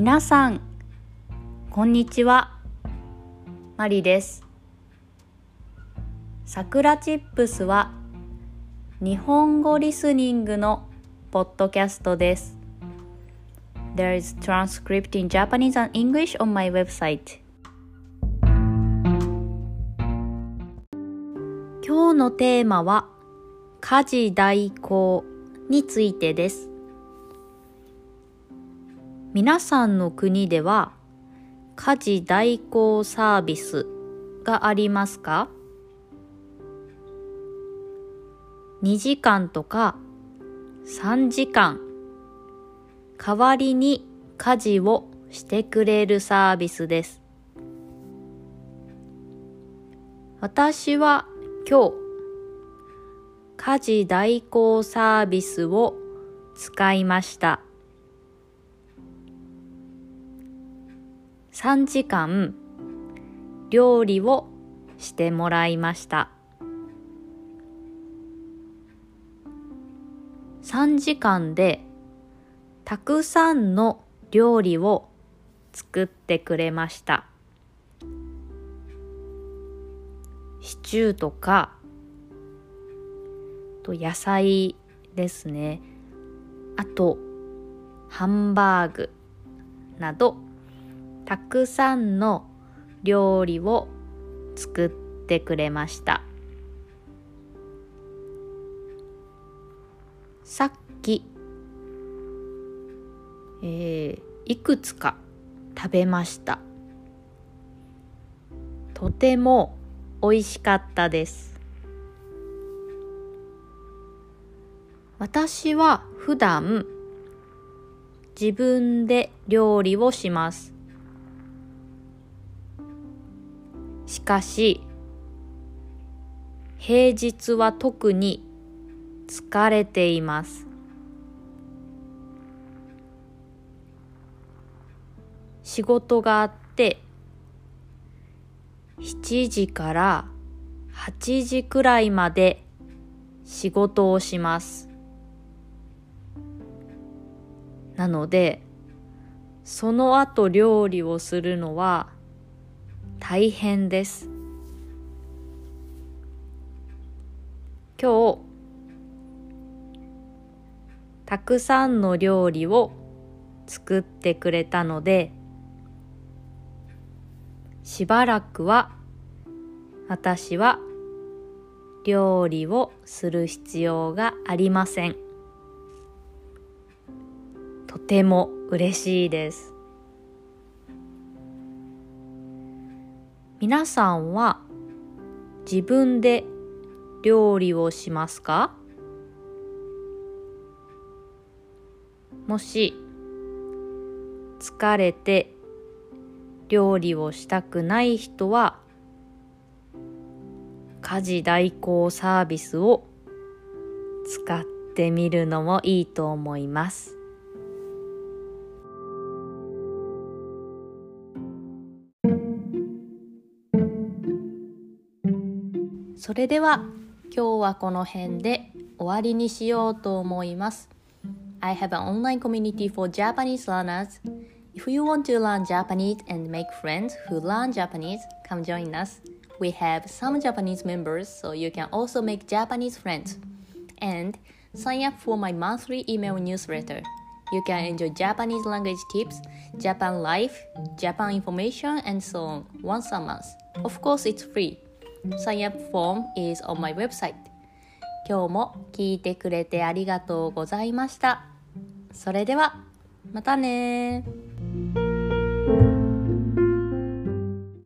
皆さんこんにちは。マリです。さくらチップスは日本語リスニングのポッドキャストです。There is transcript in Japanese and English on my website. 今日のテーマは家事代行についてです。皆さんの国では家事代行サービスがありますか？2時間とか3時間代わりに家事をしてくれるサービスです。私は今日家事代行サービスを使いました。3時間料理をしてもらいました。3時間でたくさんの料理を作ってくれました。シチューとか、と野菜ですね。あと、ハンバーグなど、たくさんの料理を作ってくれました。さっき、えー、いくつか食べました。とても美味しかったです。私は普段自分で料理をします。しかし、平日は特に疲れています。仕事があって7時から8時くらいまで仕事をします。なので、その後料理をするのは大変です。今日、たくさんの料理を作ってくれたので、しばらくは私は料理をする必要がありません。とても嬉しいです。皆さんは自分で料理をしますか？もし疲れて料理をしたくない人は家事代行サービスを使ってみるのもいいと思います。それでは今日はこの辺で終わりにしようと思います。I have an online community for Japanese learners. If you want to learn Japanese and make friends who learn Japanese, come join us. We have some Japanese members, so you can also make Japanese friends. And sign up for my monthly email newsletter. You can enjoy Japanese language tips, Japan life, Japan information, and so on once a month. Of course, it's free. Sign up form is on my website. 今日も聞いてくれてありがとうございました。それでは、またね